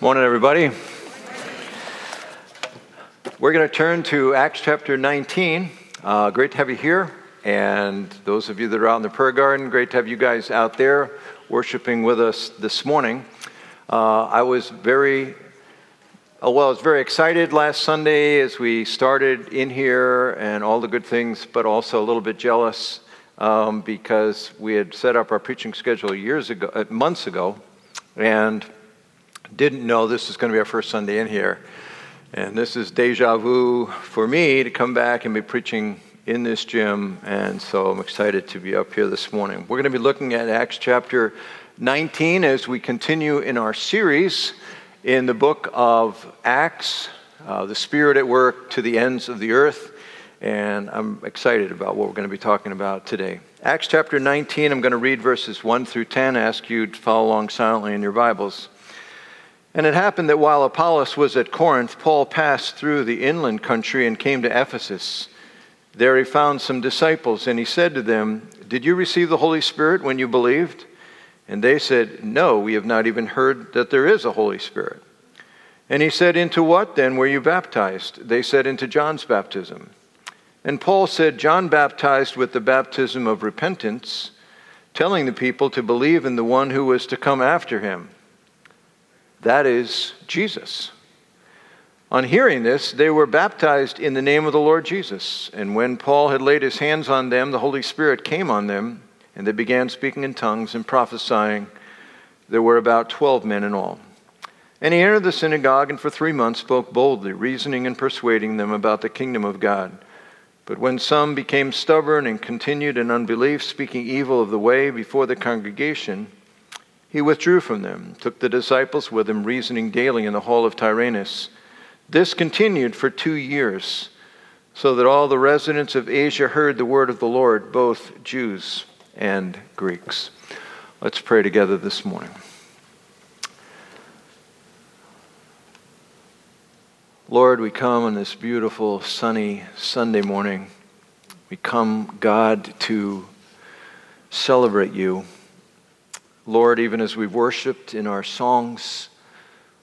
Morning, everybody. We're going to turn to Acts chapter 19. Uh, great to have you here. And those of you that are out in the prayer garden, great to have you guys out there worshiping with us this morning. Uh, I was very, uh, well, I was very excited last Sunday as we started in here and all the good things, but also a little bit jealous um, because we had set up our preaching schedule years ago, uh, months ago, and didn't know this is going to be our first Sunday in here. And this is deja vu for me to come back and be preaching in this gym. And so I'm excited to be up here this morning. We're going to be looking at Acts chapter 19 as we continue in our series in the book of Acts, uh, the Spirit at work to the ends of the earth. And I'm excited about what we're going to be talking about today. Acts chapter 19, I'm going to read verses 1 through 10. I ask you to follow along silently in your Bibles. And it happened that while Apollos was at Corinth, Paul passed through the inland country and came to Ephesus. There he found some disciples, and he said to them, Did you receive the Holy Spirit when you believed? And they said, No, we have not even heard that there is a Holy Spirit. And he said, Into what then were you baptized? They said, Into John's baptism. And Paul said, John baptized with the baptism of repentance, telling the people to believe in the one who was to come after him that is Jesus. On hearing this, they were baptized in the name of the Lord Jesus. And when Paul had laid his hands on them, the Holy Spirit came on them, and they began speaking in tongues and prophesying. There were about 12 men in all. And he entered the synagogue and for three months spoke boldly, reasoning and persuading them about the kingdom of God. But when some became stubborn and continued in unbelief, speaking evil of the way before the congregation, he withdrew from them, took the disciples with him, reasoning daily in the hall of Tyrannus. This continued for two years, so that all the residents of Asia heard the word of the Lord, both Jews and Greeks. Let's pray together this morning. Lord, we come on this beautiful, sunny Sunday morning. We come, God, to celebrate you Lord, even as we've worshiped in our songs,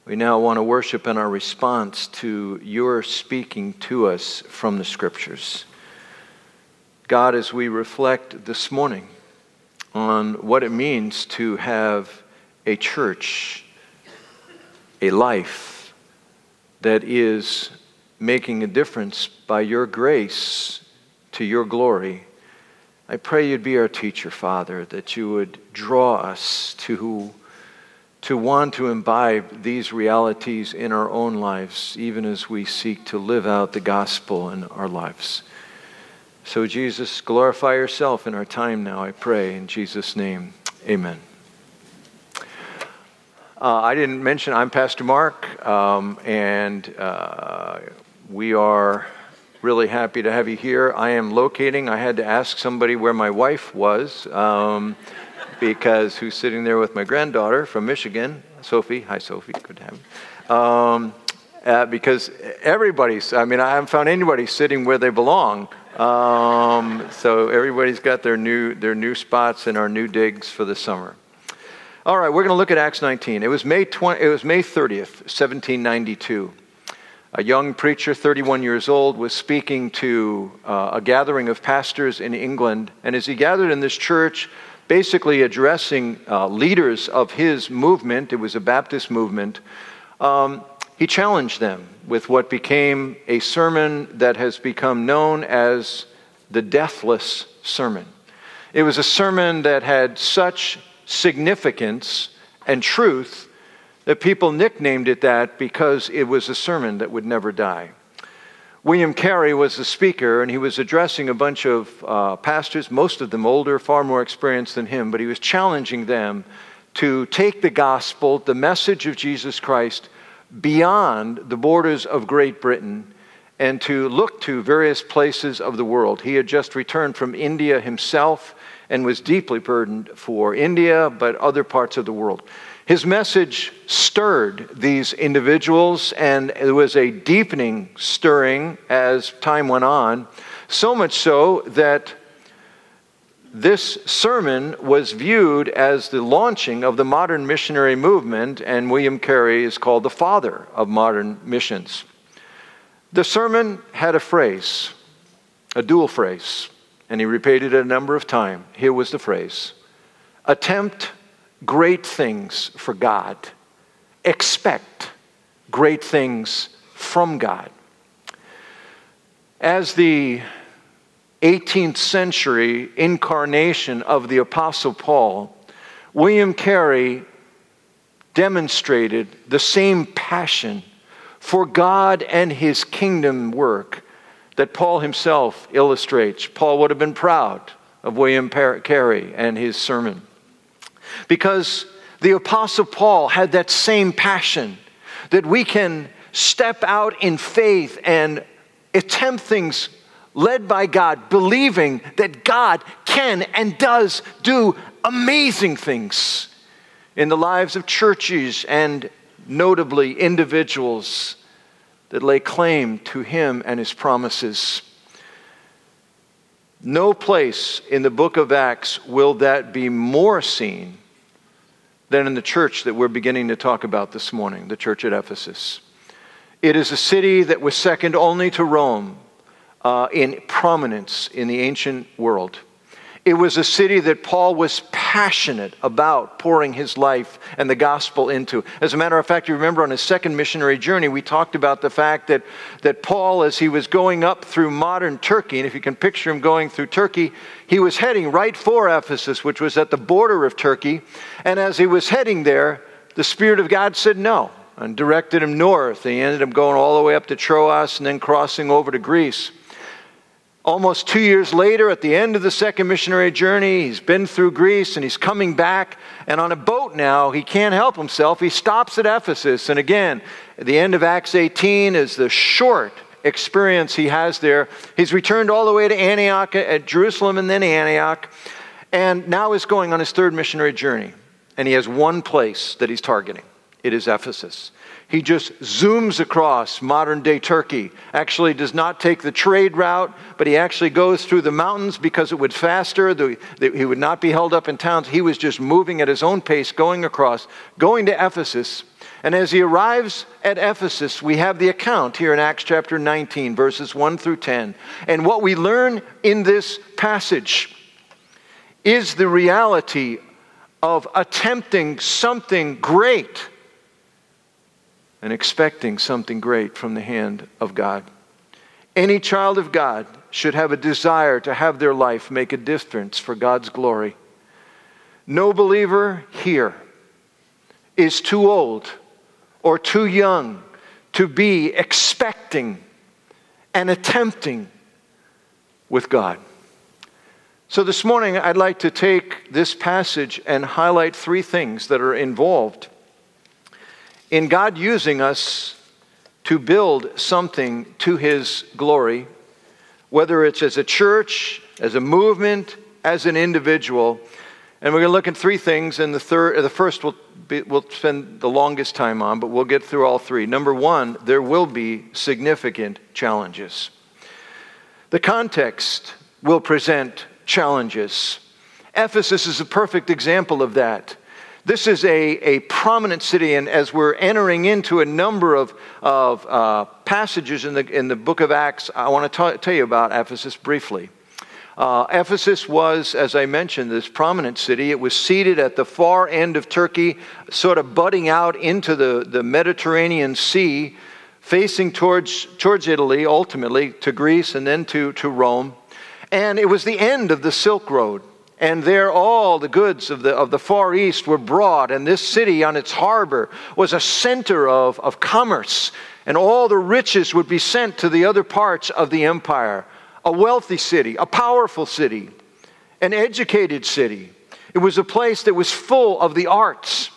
we now want to worship in our response to your speaking to us from the scriptures. God, as we reflect this morning on what it means to have a church, a life that is making a difference by your grace to your glory I pray you'd be our teacher, Father, that you would draw us to, to want to imbibe these realities in our own lives, even as we seek to live out the gospel in our lives. So, Jesus, glorify yourself in our time now, I pray. In Jesus' name, amen. Uh, I didn't mention I'm Pastor Mark, um, and uh, we are really happy to have you here. I am locating, I had to ask somebody where my wife was, um, because who's sitting there with my granddaughter from Michigan, Sophie. Hi, Sophie. Good to have you. Um, uh, because everybody's, I mean, I haven't found anybody sitting where they belong. Um, so everybody's got their new, their new spots and our new digs for the summer. All right, we're going to look at Acts 19. It was May, 20, it was May 30th, 1792 a young preacher, 31 years old, was speaking to uh, a gathering of pastors in England. And as he gathered in this church, basically addressing uh, leaders of his movement, it was a Baptist movement, um, he challenged them with what became a sermon that has become known as the Deathless Sermon. It was a sermon that had such significance and truth that people nicknamed it that because it was a sermon that would never die. William Carey was the speaker, and he was addressing a bunch of uh, pastors, most of them older, far more experienced than him, but he was challenging them to take the gospel, the message of Jesus Christ, beyond the borders of Great Britain and to look to various places of the world. He had just returned from India himself and was deeply burdened for India, but other parts of the world. His message stirred these individuals, and there was a deepening stirring as time went on, so much so that this sermon was viewed as the launching of the modern missionary movement, and William Carey is called the father of modern missions. The sermon had a phrase, a dual phrase, and he repeated it a number of times. Here was the phrase Attempt great things for God, expect great things from God. As the 18th century incarnation of the Apostle Paul, William Carey demonstrated the same passion for God and his kingdom work that Paul himself illustrates. Paul would have been proud of William Carey and his sermon because the Apostle Paul had that same passion that we can step out in faith and attempt things led by God, believing that God can and does do amazing things in the lives of churches and notably individuals that lay claim to Him and His promises. No place in the book of Acts will that be more seen than in the church that we're beginning to talk about this morning, the church at Ephesus. It is a city that was second only to Rome uh, in prominence in the ancient world. It was a city that Paul was passionate about pouring his life and the gospel into. As a matter of fact, you remember on his second missionary journey, we talked about the fact that, that Paul, as he was going up through modern Turkey, and if you can picture him going through Turkey, he was heading right for Ephesus, which was at the border of Turkey. And as he was heading there, the Spirit of God said no and directed him north. He ended up going all the way up to Troas and then crossing over to Greece. Almost two years later, at the end of the second missionary journey, he's been through Greece and he's coming back. And on a boat now, he can't help himself. He stops at Ephesus. And again, at the end of Acts 18 is the short experience he has there. He's returned all the way to Antioch, at Jerusalem, and then Antioch. And now is going on his third missionary journey. And he has one place that he's targeting it is Ephesus he just zooms across modern day Turkey. Actually, does not take the trade route, but he actually goes through the mountains because it would faster. The, the, he would not be held up in towns. He was just moving at his own pace, going across, going to Ephesus. And as he arrives at Ephesus, we have the account here in Acts chapter 19, verses 1 through 10. And what we learn in this passage is the reality of attempting something great and expecting something great from the hand of God. Any child of God should have a desire to have their life make a difference for God's glory. No believer here is too old or too young to be expecting and attempting with God. So, this morning, I'd like to take this passage and highlight three things that are involved in God using us to build something to His glory, whether it's as a church, as a movement, as an individual. And we're going to look at three things, and the, third, the first we'll, be, we'll spend the longest time on, but we'll get through all three. Number one, there will be significant challenges. The context will present challenges. Ephesus is a perfect example of that. This is a, a prominent city, and as we're entering into a number of, of uh, passages in the, in the book of Acts, I want to tell you about Ephesus briefly. Uh, Ephesus was, as I mentioned, this prominent city. It was seated at the far end of Turkey, sort of butting out into the, the Mediterranean Sea, facing towards, towards Italy, ultimately to Greece, and then to, to Rome. And it was the end of the Silk Road. And there, all the goods of the, of the Far East were brought, and this city on its harbor was a center of, of commerce, and all the riches would be sent to the other parts of the empire. A wealthy city, a powerful city, an educated city. It was a place that was full of the arts.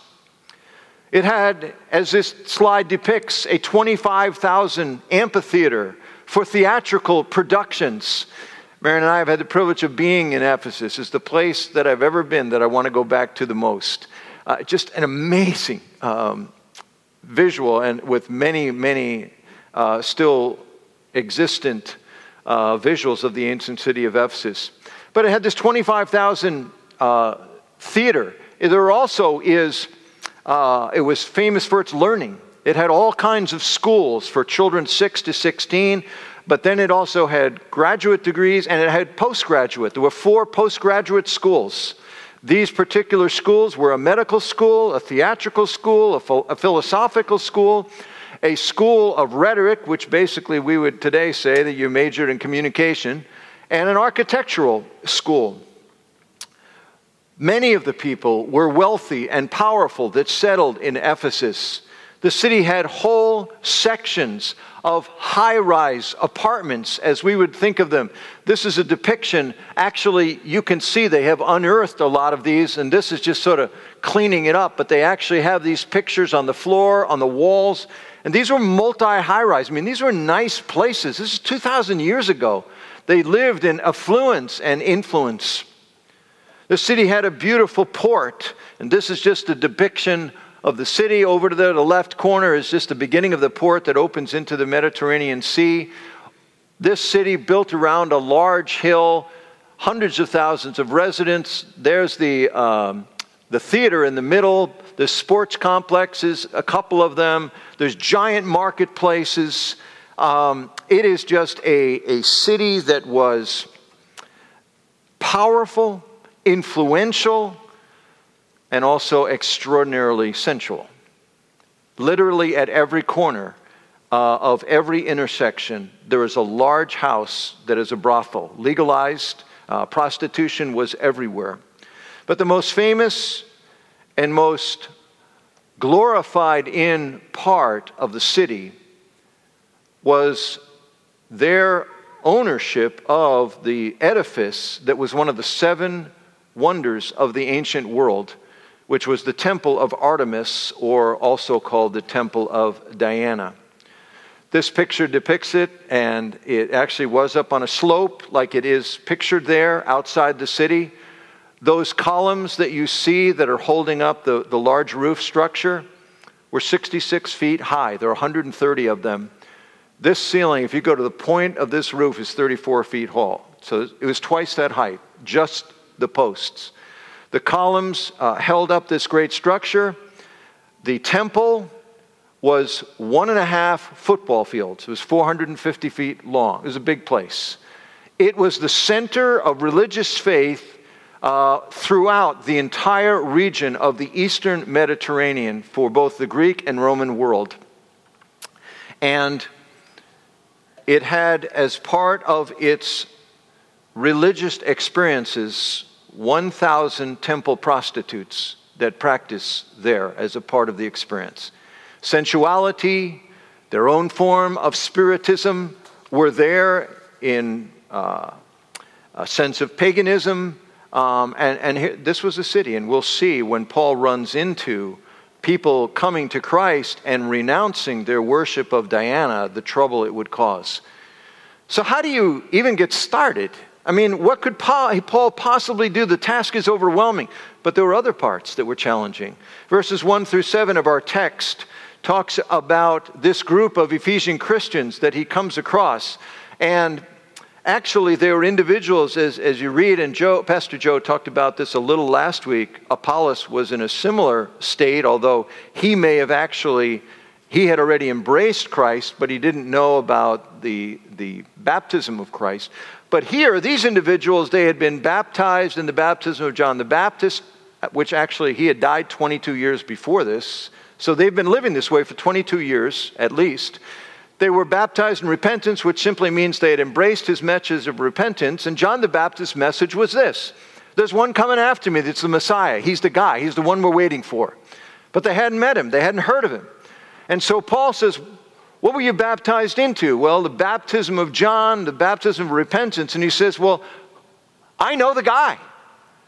It had, as this slide depicts, a 25,000 amphitheater for theatrical productions. Marion and I have had the privilege of being in Ephesus. It's the place that I've ever been that I want to go back to the most. Uh, just an amazing um, visual, and with many, many uh, still existent uh, visuals of the ancient city of Ephesus. But it had this 25,000 uh, theater. There also is, uh, it was famous for its learning. It had all kinds of schools for children 6 to 16, but then it also had graduate degrees and it had postgraduate. There were four postgraduate schools. These particular schools were a medical school, a theatrical school, a, ph- a philosophical school, a school of rhetoric, which basically we would today say that you majored in communication, and an architectural school. Many of the people were wealthy and powerful that settled in Ephesus. The city had whole sections of high rise apartments as we would think of them. This is a depiction. Actually, you can see they have unearthed a lot of these, and this is just sort of cleaning it up, but they actually have these pictures on the floor, on the walls. And these were multi high rise. I mean, these were nice places. This is 2,000 years ago. They lived in affluence and influence. The city had a beautiful port, and this is just a depiction of the city. Over to the, the left corner is just the beginning of the port that opens into the Mediterranean Sea. This city built around a large hill, hundreds of thousands of residents. There's the, um, the theater in the middle, the sports complexes, a couple of them. There's giant marketplaces. Um, it is just a, a city that was powerful, influential, and also extraordinarily sensual. Literally at every corner uh, of every intersection, there is a large house that is a brothel. Legalized uh, prostitution was everywhere. But the most famous and most glorified in part of the city was their ownership of the edifice that was one of the seven wonders of the ancient world, which was the temple of Artemis, or also called the temple of Diana. This picture depicts it, and it actually was up on a slope like it is pictured there outside the city. Those columns that you see that are holding up the, the large roof structure were 66 feet high. There are 130 of them. This ceiling, if you go to the point of this roof, is 34 feet tall. So it was twice that height, just the posts. The columns uh, held up this great structure. The temple was one and a half football fields. It was 450 feet long. It was a big place. It was the center of religious faith uh, throughout the entire region of the eastern Mediterranean for both the Greek and Roman world. And it had, as part of its religious experiences, 1,000 temple prostitutes that practice there as a part of the experience. Sensuality, their own form of spiritism, were there in uh, a sense of paganism. Um, and, and here, this was a city, and we'll see when Paul runs into people coming to Christ and renouncing their worship of Diana, the trouble it would cause. So, how do you even get started? I mean, what could Paul possibly do? The task is overwhelming, but there were other parts that were challenging. Verses 1 through 7 of our text talks about this group of Ephesian Christians that he comes across. And actually, they were individuals, as, as you read, and Joe, Pastor Joe talked about this a little last week. Apollos was in a similar state, although he may have actually he had already embraced Christ, but he didn't know about the, the baptism of Christ. But here, these individuals, they had been baptized in the baptism of John the Baptist, which actually he had died 22 years before this. So they've been living this way for 22 years at least. They were baptized in repentance, which simply means they had embraced his message of repentance. And John the Baptist's message was this There's one coming after me that's the Messiah. He's the guy, he's the one we're waiting for. But they hadn't met him, they hadn't heard of him. And so Paul says, What were you baptized into? Well, the baptism of John, the baptism of repentance. And he says, Well, I know the guy.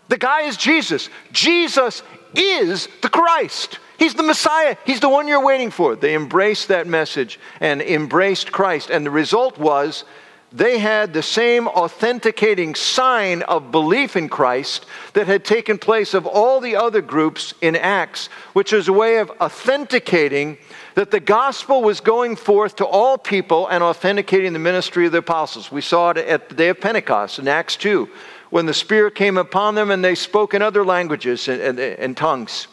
The guy is Jesus. Jesus is the Christ. He's the Messiah. He's the one you're waiting for. They embraced that message and embraced Christ. And the result was they had the same authenticating sign of belief in Christ that had taken place of all the other groups in Acts, which is a way of authenticating that the gospel was going forth to all people and authenticating the ministry of the apostles. We saw it at the day of Pentecost in Acts 2, when the Spirit came upon them and they spoke in other languages and, and, and tongues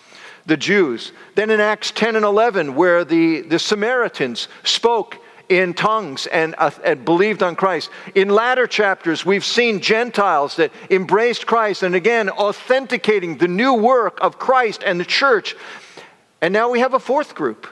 the Jews. Then in Acts 10 and 11, where the, the Samaritans spoke in tongues and, uh, and believed on Christ. In latter chapters, we've seen Gentiles that embraced Christ and again authenticating the new work of Christ and the church. And now we have a fourth group.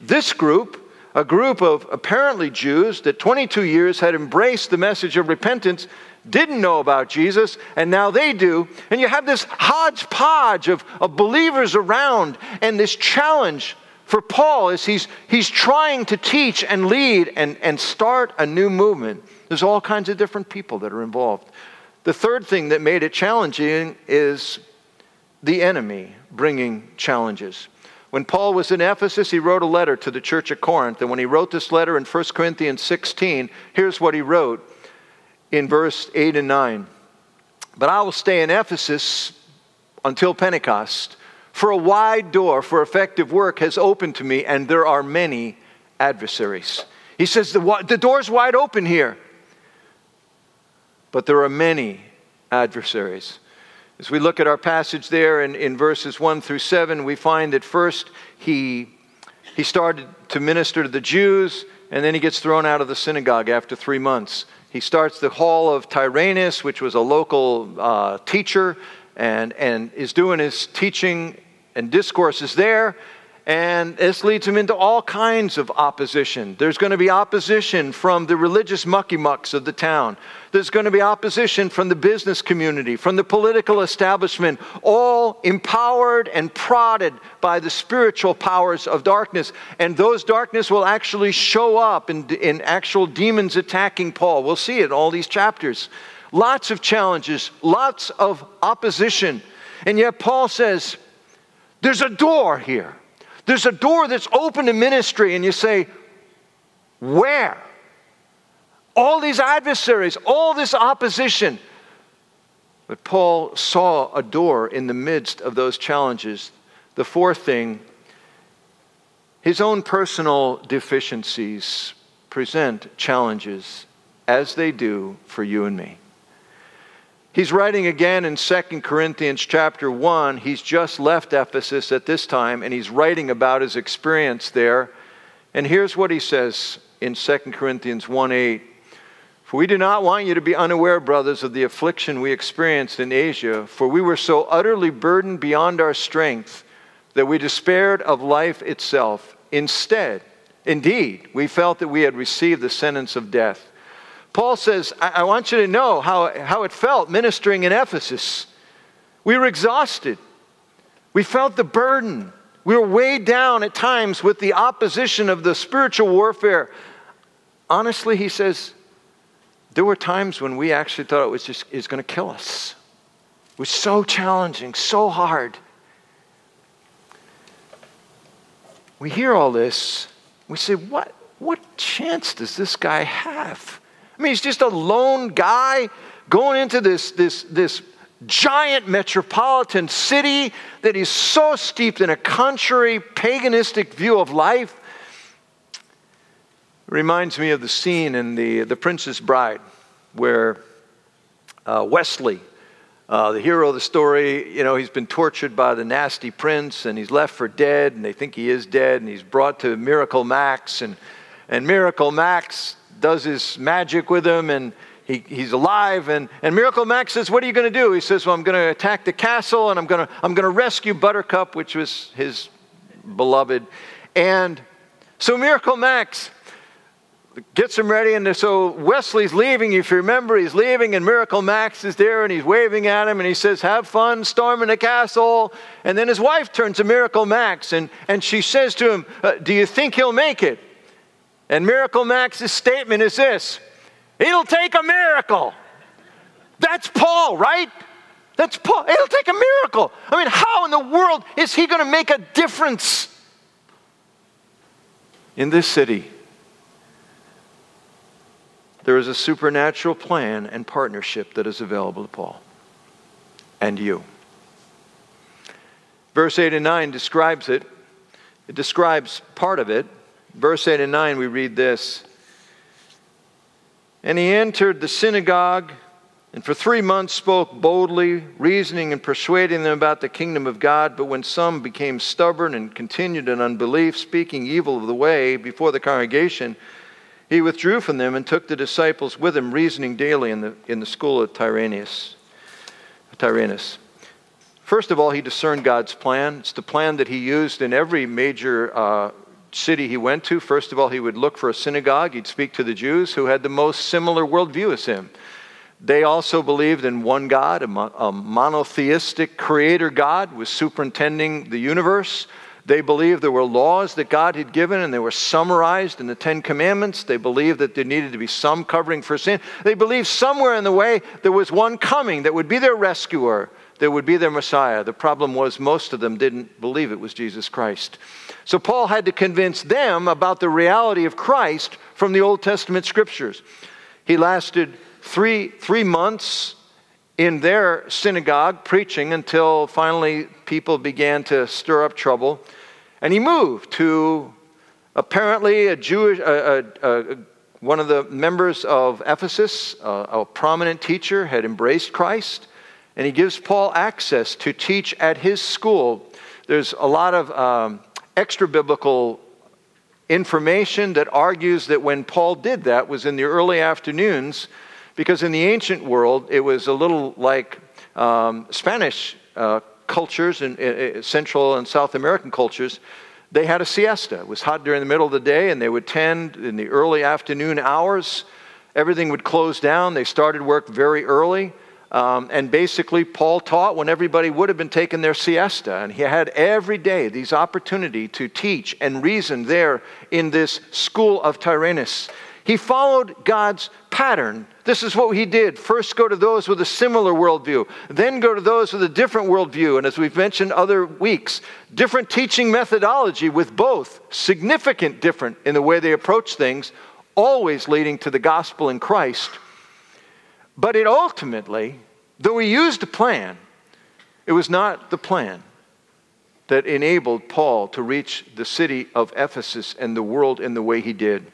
This group, a group of apparently Jews that 22 years had embraced the message of repentance, didn't know about Jesus, and now they do. And you have this hodgepodge of, of believers around, and this challenge for Paul is he's, he's trying to teach and lead and, and start a new movement. There's all kinds of different people that are involved. The third thing that made it challenging is the enemy bringing challenges. When Paul was in Ephesus, he wrote a letter to the church at Corinth. And when he wrote this letter in 1 Corinthians 16, here's what he wrote in verse 8 and 9. But I will stay in Ephesus until Pentecost for a wide door for effective work has opened to me, and there are many adversaries. He says, The, the door's wide open here, but there are many adversaries. As we look at our passage there in, in verses 1 through 7, we find that first he, he started to minister to the Jews, and then he gets thrown out of the synagogue after three months. He starts the hall of Tyrannus, which was a local uh, teacher, and, and is doing his teaching and discourses there. And this leads him into all kinds of opposition. There's going to be opposition from the religious mucky mucks of the town. There's going to be opposition from the business community, from the political establishment, all empowered and prodded by the spiritual powers of darkness. And those darkness will actually show up in, in actual demons attacking Paul. We'll see it in all these chapters. Lots of challenges, lots of opposition. And yet, Paul says, there's a door here. There's a door that's open to ministry, and you say, Where? All these adversaries, all this opposition. But Paul saw a door in the midst of those challenges. The fourth thing, his own personal deficiencies present challenges as they do for you and me. He's writing again in 2 Corinthians chapter 1. He's just left Ephesus at this time, and he's writing about his experience there. And here's what he says in 2 Corinthians 1 8. For we do not want you to be unaware, brothers, of the affliction we experienced in Asia, for we were so utterly burdened beyond our strength that we despaired of life itself. Instead, indeed, we felt that we had received the sentence of death. Paul says, I, I want you to know how, how it felt ministering in Ephesus. We were exhausted, we felt the burden. We were weighed down at times with the opposition of the spiritual warfare. Honestly, he says, there were times when we actually thought it was just is going to kill us. It was so challenging, so hard. We hear all this, we say, what, what chance does this guy have? I mean, he's just a lone guy going into this, this, this giant metropolitan city that is so steeped in a contrary, paganistic view of life. It reminds me of the scene in The, the Princess Bride where uh, Westley, uh, the hero of the story, you know, he's been tortured by the nasty prince and he's left for dead and they think he is dead and he's brought to Miracle Max and, and Miracle Max does his magic with him and he, he's alive. And, and Miracle Max says, What are you going to do? He says, Well, I'm going to attack the castle and I'm going to I'm going to rescue Buttercup, which was his beloved. And so Miracle Max gets him ready. And so Westley's leaving. If you remember, he's leaving, and Miracle Max is there and he's waving at him and he says, Have fun storming the castle. And then his wife turns to Miracle Max and, and she says to him, uh, Do you think he'll make it? And Miracle Max's statement is this It'll take a miracle. That's Paul, right? That's Paul. It'll take a miracle. I mean, how in the world is he going to make a difference in this city? There is a supernatural plan and partnership that is available to Paul and you. Verse 8 and 9 describes it. It describes part of it. Verse 8 and 9, we read this. And he entered the synagogue and for three months spoke boldly, reasoning and persuading them about the kingdom of God. But when some became stubborn and continued in unbelief, speaking evil of the way before the congregation, he withdrew from them and took the disciples with him, reasoning daily in the, in the school of Tyrannus. Tyrannus. First of all, he discerned God's plan. It's the plan that he used in every major uh, city he went to. First of all, he would look for a synagogue. He'd speak to the Jews who had the most similar worldview as him. They also believed in one God, a, monotheistic creator God was superintending the universe. They believed there were laws that God had given and they were summarized in the Ten Commandments. They believed that there needed to be some covering for sin. They believed somewhere in the way there was one coming that would be their rescuer, that would be their Messiah. The problem was most of them didn't believe it was Jesus Christ. So Paul had to convince them about the reality of Christ from the Old Testament scriptures. He lasted three, three months in their synagogue preaching until finally people began to stir up trouble. And he moved to apparently a Jewish, uh, uh, one of the members of Ephesus, a prominent teacher, had embraced Christ. And he gives Paul access to teach at his school. There's a lot of um, extra biblical information that argues that when Paul did that was in the early afternoons because in the ancient world, it was a little like um, Spanish uh, cultures and uh, Central and South American cultures. They had a siesta. It was hot during the middle of the day, and they would tend in the early afternoon hours. Everything would close down. They started work very early. Um, and basically, Paul taught when everybody would have been taking their siesta. And he had every day these opportunity to teach and reason there in this school of Tyrannus. He followed God's pattern. This is what he did. First, go to those with a similar worldview, then go to those with a different worldview. And as we've mentioned other weeks, different teaching methodology with both, significant different in the way they approach things, always leading to the gospel in Christ. But it ultimately, though he used a plan, it was not the plan that enabled Paul to reach the city of Ephesus and the world in the way he did.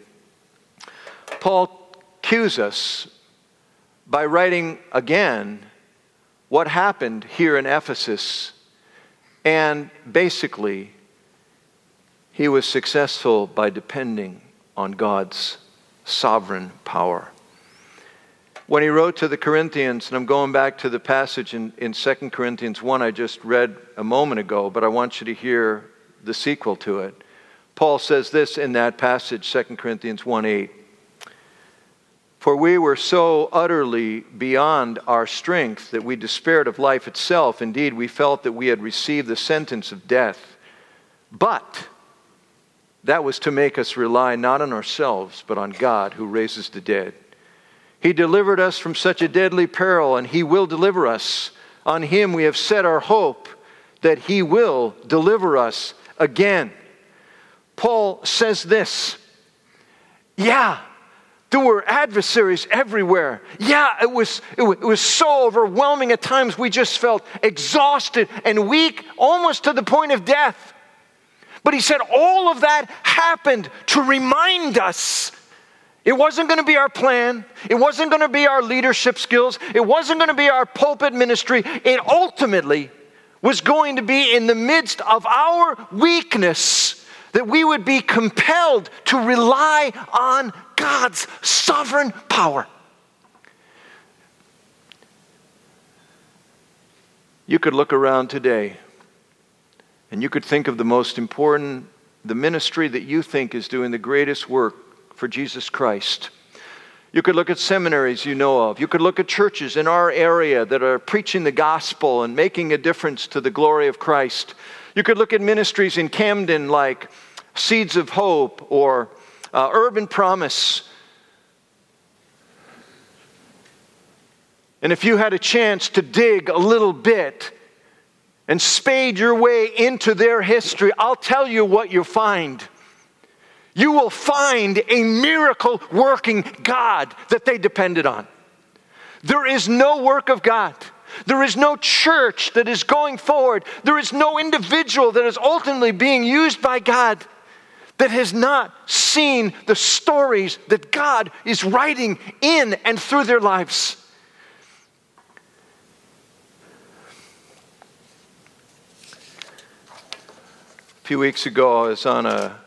Paul cues us by writing again what happened here in Ephesus. And basically, he was successful by depending on God's sovereign power. When he wrote to the Corinthians, and I'm going back to the passage in, in 2 Corinthians 1 I just read a moment ago, but I want you to hear the sequel to it. Paul says this in that passage, 2 Corinthians 1 8. For we were so utterly beyond our strength that we despaired of life itself. Indeed, we felt that we had received the sentence of death. But that was to make us rely not on ourselves, but on God who raises the dead. He delivered us from such a deadly peril, and He will deliver us. On Him we have set our hope that He will deliver us again. Paul says this Yeah there were adversaries everywhere. Yeah, it was, it was, it was so overwhelming at times we just felt exhausted and weak, almost to the point of death. But he said all of that happened to remind us it wasn't going to be our plan. It wasn't going to be our leadership skills. It wasn't going to be our pulpit ministry. It ultimately was going to be in the midst of our weakness that we would be compelled to rely on God's sovereign power. You could look around today and you could think of the most important, the ministry that you think is doing the greatest work for Jesus Christ. You could look at seminaries you know of. You could look at churches in our area that are preaching the gospel and making a difference to the glory of Christ. You could look at ministries in Camden like Seeds of Hope or uh, Urban Promise. And if you had a chance to dig a little bit and spade your way into their history, I'll tell you what you'll find you will find a miracle working God that they depended on. There is no work of God. There is no church that is going forward. There is no individual that is ultimately being used by God that has not seen the stories that God is writing in and through their lives. A few weeks ago, I was on a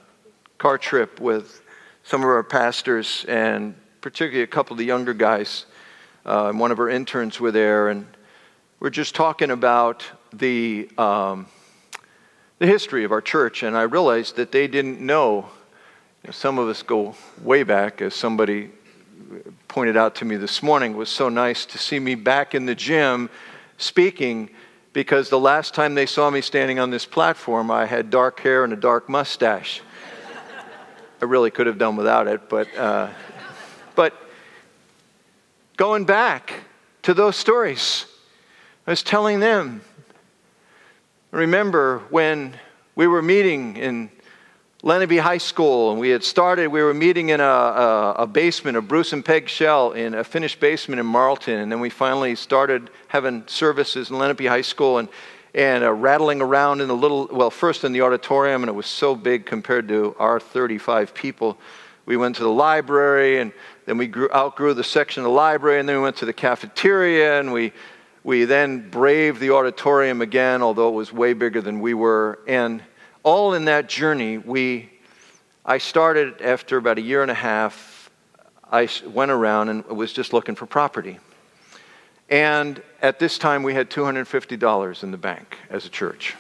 car trip with some of our pastors, and particularly a couple of the younger guys. Uh, and one of our interns were there, and we're just talking about the, um, the history of our church. And I realized that they didn't know. You know. Some of us go way back, as somebody pointed out to me this morning. It was so nice to see me back in the gym speaking because the last time they saw me standing on this platform, I had dark hair and a dark mustache. I really could have done without it, but, uh, but going back to those stories, I was telling them. Remember when we were meeting in Lenape High School, and we had started, we were meeting in a, a, a, basement, a Bruce and Peg shell in a finished basement in Marlton, and then we finally started having services in Lenape High School and, and uh, rattling around in the little, well, first in the auditorium, and it was so big compared to our 35 people. We went to the library, and then we grew, outgrew the section of the library, and then we went to the cafeteria, and we, we then braved the auditorium again, although it was way bigger than we were. And all in that journey, we, I started after about a year and a half. I went around and was just looking for property. And at this time, we had $250 in the bank as a church.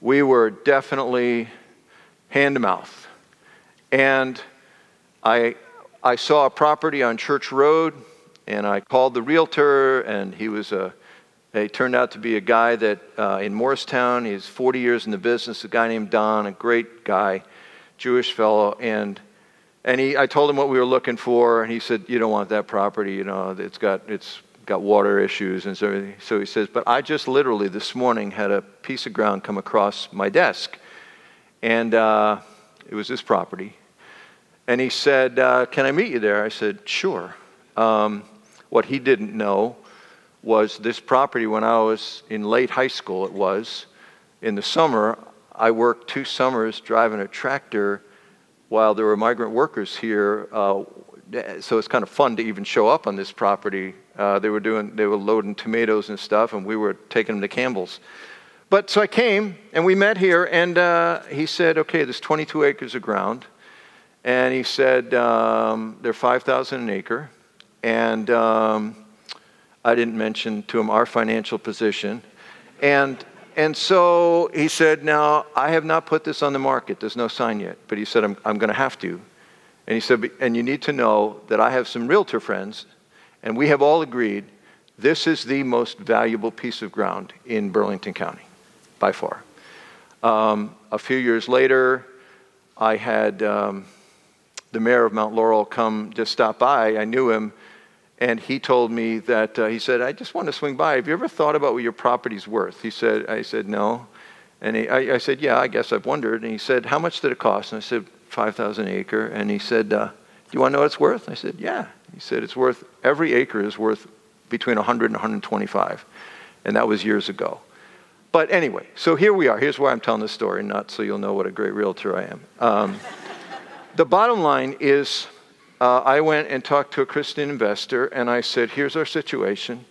We were definitely hand to mouth. And I, I saw a property on Church Road, and I called the realtor, and he was a he turned out to be a guy that uh, in Moorestown, he's 40 years in the business, a guy named Don, a great guy, Jewish fellow. And, and he, I told him what we were looking for, and he said, You don't want that property, you know, it's got, it's got water issues and so, so he says, But I just literally this morning had a piece of ground come across my desk, and uh, it was this property. And he said, uh, Can I meet you there? I said, Sure. Um, what he didn't know was this property when I was in late high school, it was. In the summer, I worked two summers driving a tractor while there were migrant workers here. Uh, so it's kind of fun to even show up on this property. Uh, they were doing, they were loading tomatoes and stuff, and we were taking them to Campbell's. But so I came, and we met here, and uh, he said, "Okay, there's 22 acres of ground," and he said um, they're 5,000 an acre, and um, I didn't mention to him our financial position. And, and so he said, Now, I have not put this on the market. There's no sign yet. But he said, I'm, I'm going to have to. And he said, And you need to know that I have some realtor friends, and we have all agreed this is the most valuable piece of ground in Burlington County, by far. Um, a few years later, I had um, the mayor of Mount Laurel come to stop by. I knew him and he told me that uh, he said, "I just want to swing by. Have you ever thought about what your property's worth?" He said, "I said no," and he, I, I, said, "Yeah, I guess I've wondered." And he said, "How much did it cost?" And I said, 5,000 acre." And he said, uh, "Do you want to know what it's worth?" I said, "Yeah." He said, "It's worth every acre is worth between 100 and 125," and that was years ago. But anyway, so here we are. Here's why I'm telling this story, not so you'll know what a great realtor I am. Um, the bottom line is uh, I went and talked to a Christian investor and I said, Here's our situation.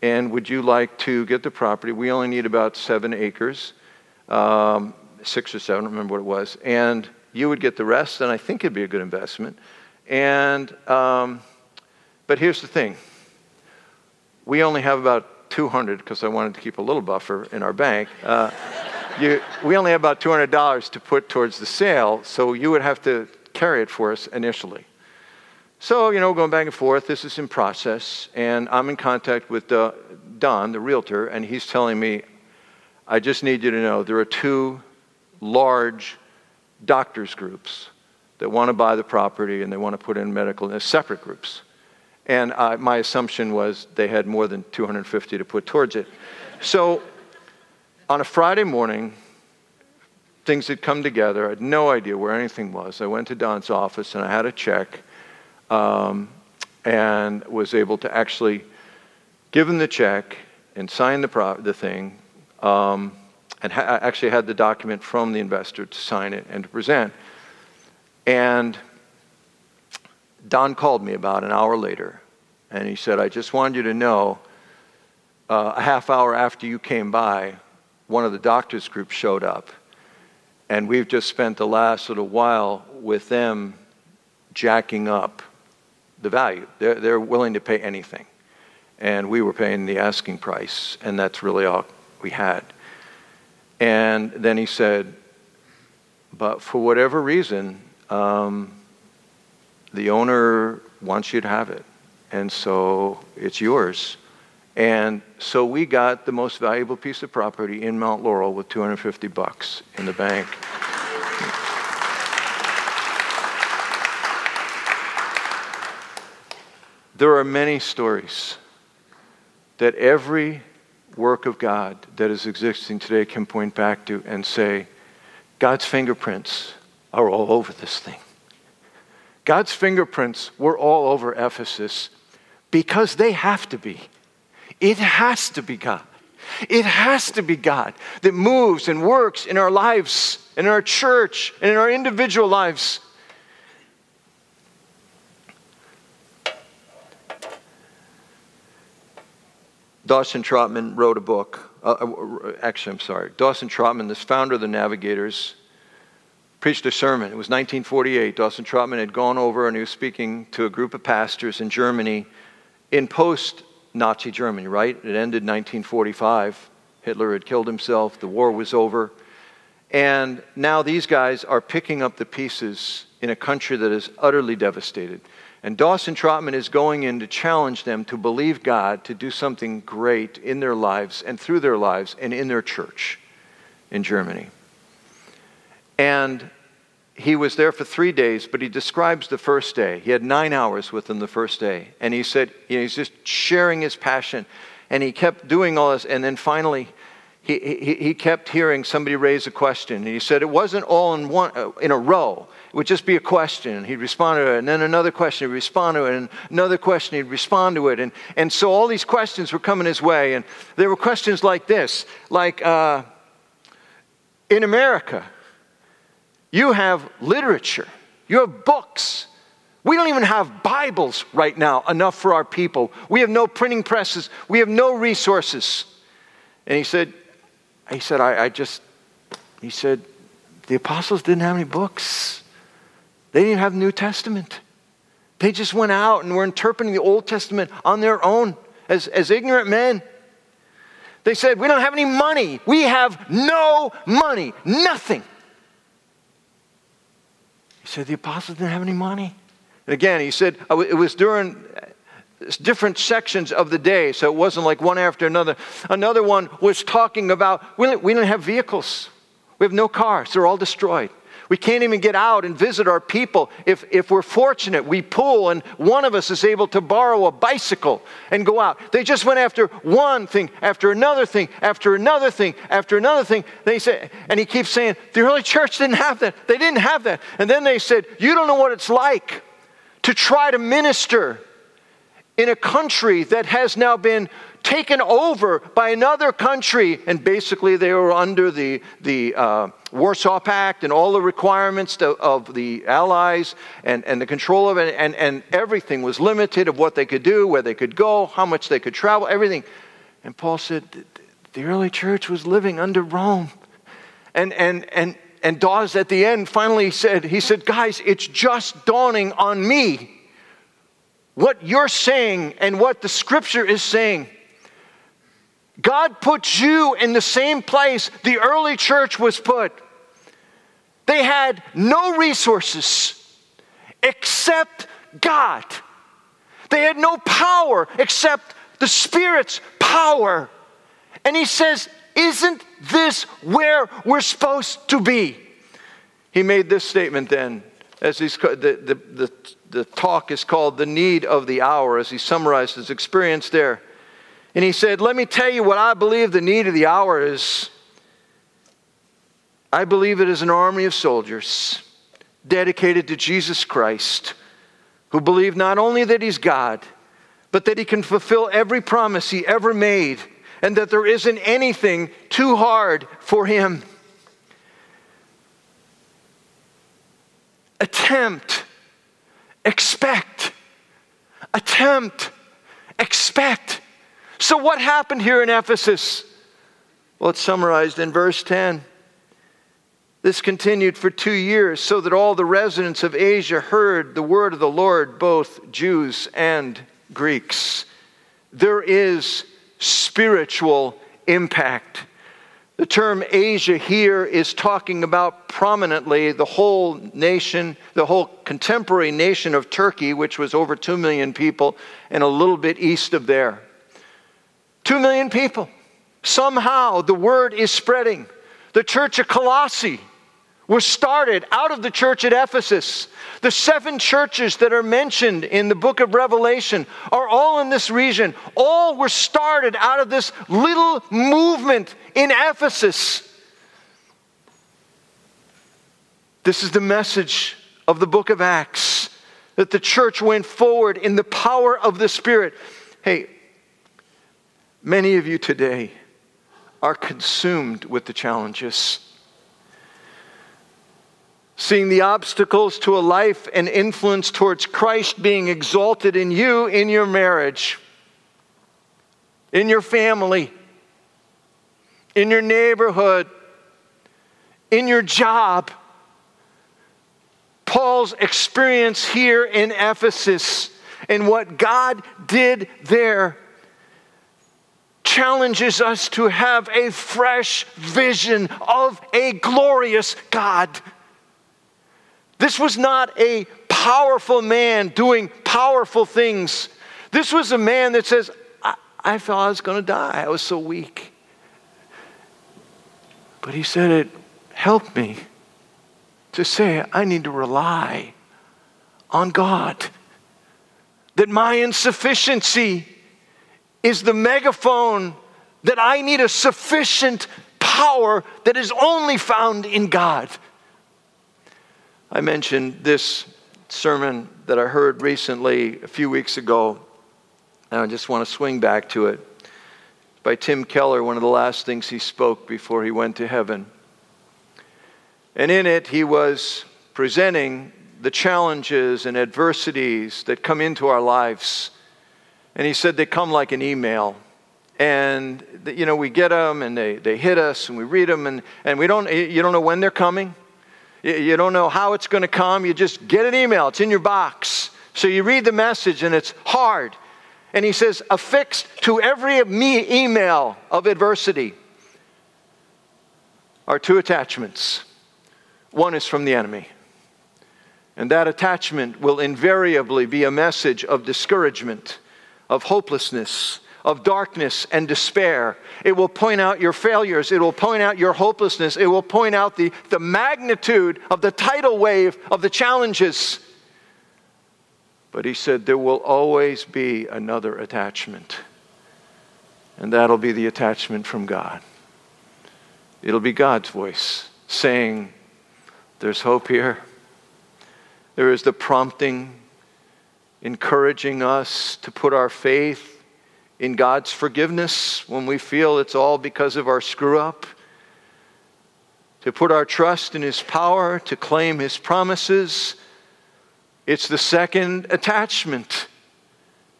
And would you like to get the property? We only need about seven acres, um, six or seven, I don't remember what it was. And you would get the rest, and I think it'd be a good investment. And, um, but here's the thing we only have about 200 because I wanted to keep a little buffer in our bank. Uh, you, we only have about $200 to put towards the sale, so you would have to carry it for us initially. So, you know, going back and forth, this is in process, and I'm in contact with uh, Don, the realtor, and he's telling me, I just need you to know there are two large doctors groups that want to buy the property and they want to put in medical as separate groups. And uh, my assumption was they had more than 250 to put towards it. So on a Friday morning, things had come together. I had no idea where anything was. I went to Don's office and I had a check um, and was able to actually give him the check and sign the, pro- the thing, um, and ha- actually had the document from the investor to sign it and to present. And Don called me about an hour later, and he said, I just wanted you to know uh, a half hour after you came by, one of the doctors' group showed up. And we've just spent the last little while with them jacking up the value. They're, they're willing to pay anything. And we were paying the asking price, and that's really all we had. And then he said, But for whatever reason, um, the owner wants you to have it. And so it's yours. And so we got the most valuable piece of property in Mount Laurel with 250 bucks in the bank. there are many stories that every work of God that is existing today can point back to and say, God's fingerprints are all over this thing. God's fingerprints were all over Ephesus because they have to be. It has to be God. It has to be God that moves and works in our lives, in our church, and in our individual lives. Dawson Trotman wrote a book. Uh, uh, actually, I'm sorry. Dawson Trotman, this founder of the Navigators, preached a sermon. It was 1948. Dawson Trotman had gone over and he was speaking to a group of pastors in Germany in post Nazi Germany, right? It ended 1945. Hitler had killed himself, the war was over. And now these guys are picking up the pieces in a country that is utterly devastated. And Dawson Trotman is going in to challenge them to believe God to do something great in their lives and through their lives and in their church in Germany. And he was there for three days, but he describes the first day. He had nine hours with them the first day. And he said, you know, he's just sharing his passion. And he kept doing all this. And then finally, he, he, kept hearing somebody raise a question. And he said it wasn't all in, one, uh, in a row. It would just be a question. He'd respond to it. And then another question, he'd respond to it. And another question, he'd respond to it. And, and so all these questions were coming his way. And there were questions like this like, uh, in America, you have literature, you have books. We don't even have Bibles right now, enough for our people. We have no printing presses, we have no resources. And he said, he said, I, I just, he said, the apostles didn't have any books. They didn't have the New Testament. They just went out and were interpreting the Old Testament on their own as, as ignorant men. They said, We don't have any money. We have no money, nothing. He said, The apostles didn't have any money. And again, he said, oh, it was during different sections of the day, so it wasn't like one after another. Another one was talking about we didn't have vehicles, we have no cars, they're all destroyed. We can't even get out and visit our people. If, if we're fortunate, we pull and one of us is able to borrow a bicycle and go out. They just went after one thing, after another thing, after another thing, after another thing. They say, and he keeps saying, the early church didn't have that. They didn't have that. And then they said, You don't know what it's like to try to minister in a country that has now been taken over by another country. And basically, they were under the, the uh, Warsaw Pact and all the requirements to, of the Allies and, and the control of it. And, and everything was limited of what they could do, where they could go, how much they could travel, everything. And Paul said, the early church was living under Rome. And, and, and, and Daws at the end finally said, he said, guys, it's just dawning on me what you're saying and what the scripture is saying. God puts you in the same place the early church was put. They had no resources except God. They had no power except the Spirit's power. And he says, Isn't this where we're supposed to be? He made this statement then, as he's, the, the, the, the talk is called The Need of the Hour, as he summarized his experience there. And he said, Let me tell you what I believe the need of the hour is. I believe it is an army of soldiers dedicated to Jesus Christ who believe not only that he's God, but that he can fulfill every promise he ever made and that there isn't anything too hard for him. Attempt, expect, attempt, expect. So, what happened here in Ephesus? Well, it's summarized in verse 10. This continued for two years, so that all the residents of Asia heard the word of the Lord, both Jews and Greeks. There is spiritual impact. The term Asia here is talking about prominently the whole nation, the whole contemporary nation of Turkey, which was over 2 million people, and a little bit east of there. 2 million people. Somehow the word is spreading. The church of Colossae was started out of the church at Ephesus. The seven churches that are mentioned in the book of Revelation are all in this region. All were started out of this little movement in Ephesus. This is the message of the book of Acts that the church went forward in the power of the Spirit. Hey, many of you today are consumed with the challenges seeing the obstacles to a life and influence towards Christ being exalted in you in your marriage, in your family, in your neighborhood, in your job. Paul's experience here in Ephesus and what God did there challenges us to have a fresh vision of a glorious God. This was not a powerful man doing powerful things. This was a man that says, I, I thought I was going to die. I was so weak. But he said, It helped me to say, I need to rely on God. That my insufficiency is the megaphone that I need a sufficient power that is only found in God. I mentioned this sermon that I heard recently a few weeks ago, and I just want to swing back to it. By Tim Keller, one of the last things he spoke before he went to heaven. And in it, he was presenting the challenges and adversities that come into our lives. And he said they come like an email. And, you know, we get them and they, they hit us and we read them and, and we don't, you don't know when they're coming. You don't know how it's going to come. You just get an email, it's in your box. So you read the message and it's hard. And he says, affixed to every email of adversity are two attachments. One is from the enemy. And that attachment will invariably be a message of discouragement, of hopelessness, of darkness and despair. It will point out your failures. It will point out your hopelessness. It will point out the, the magnitude of the tidal wave of the challenges. But he said there will always be another attachment, and that'll be the attachment from God. It'll be God's voice saying, There's hope here. There is the prompting, encouraging us to put our faith in God's forgiveness when we feel it's all because of our screw up, to put our trust in His power, to claim His promises. It's the second attachment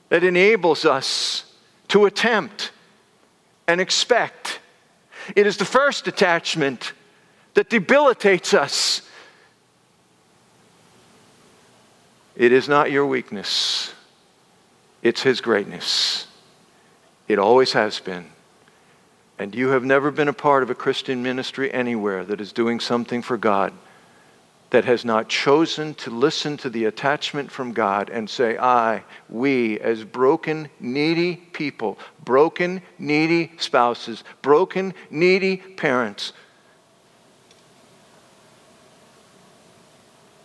that enables us to attempt and expect. It is the first attachment that debilitates us. It is not your weakness, it's His greatness. It always has been. And you have never been a part of a Christian ministry anywhere that is doing something for God that has not chosen to listen to the attachment from God and say, I, we, as broken, needy people, broken, needy spouses, broken, needy parents,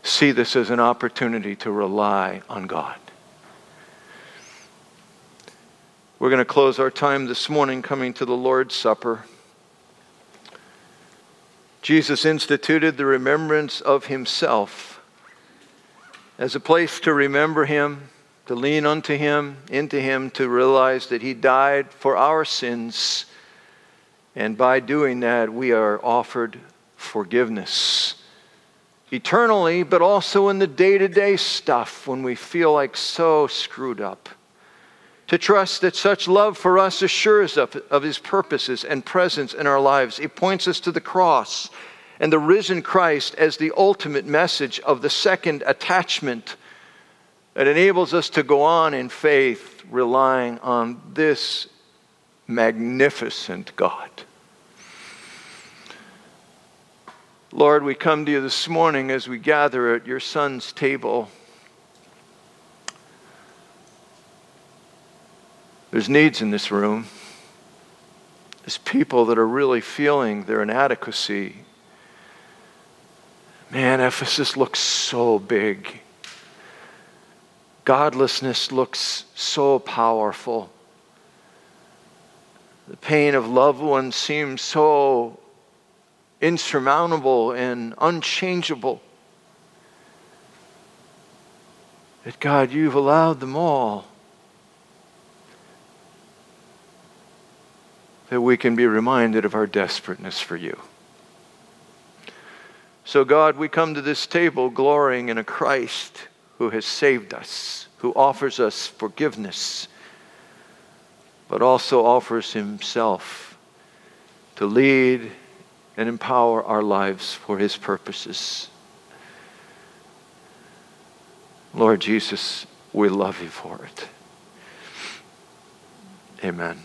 see this as an opportunity to rely on God. We're going to close our time this morning coming to the Lord's Supper. Jesus instituted the remembrance of himself as a place to remember him, to lean unto him, into him, to realize that he died for our sins. And by doing that, we are offered forgiveness eternally, but also in the day to day stuff when we feel like so screwed up to trust that such love for us assures of, of his purposes and presence in our lives. It points us to the cross and the risen Christ as the ultimate message of the second attachment that enables us to go on in faith, relying on this magnificent God. Lord, we come to you this morning as we gather at your Son's table. There's needs in this room. There's people that are really feeling their inadequacy. Man, Ephesus looks so big. Godlessness looks so powerful. The pain of loved ones seems so insurmountable and unchangeable. That God, you've allowed them all. That we can be reminded of our desperateness for you. So, God, we come to this table glorying in a Christ who has saved us, who offers us forgiveness, but also offers himself to lead and empower our lives for his purposes. Lord Jesus, we love you for it. Amen.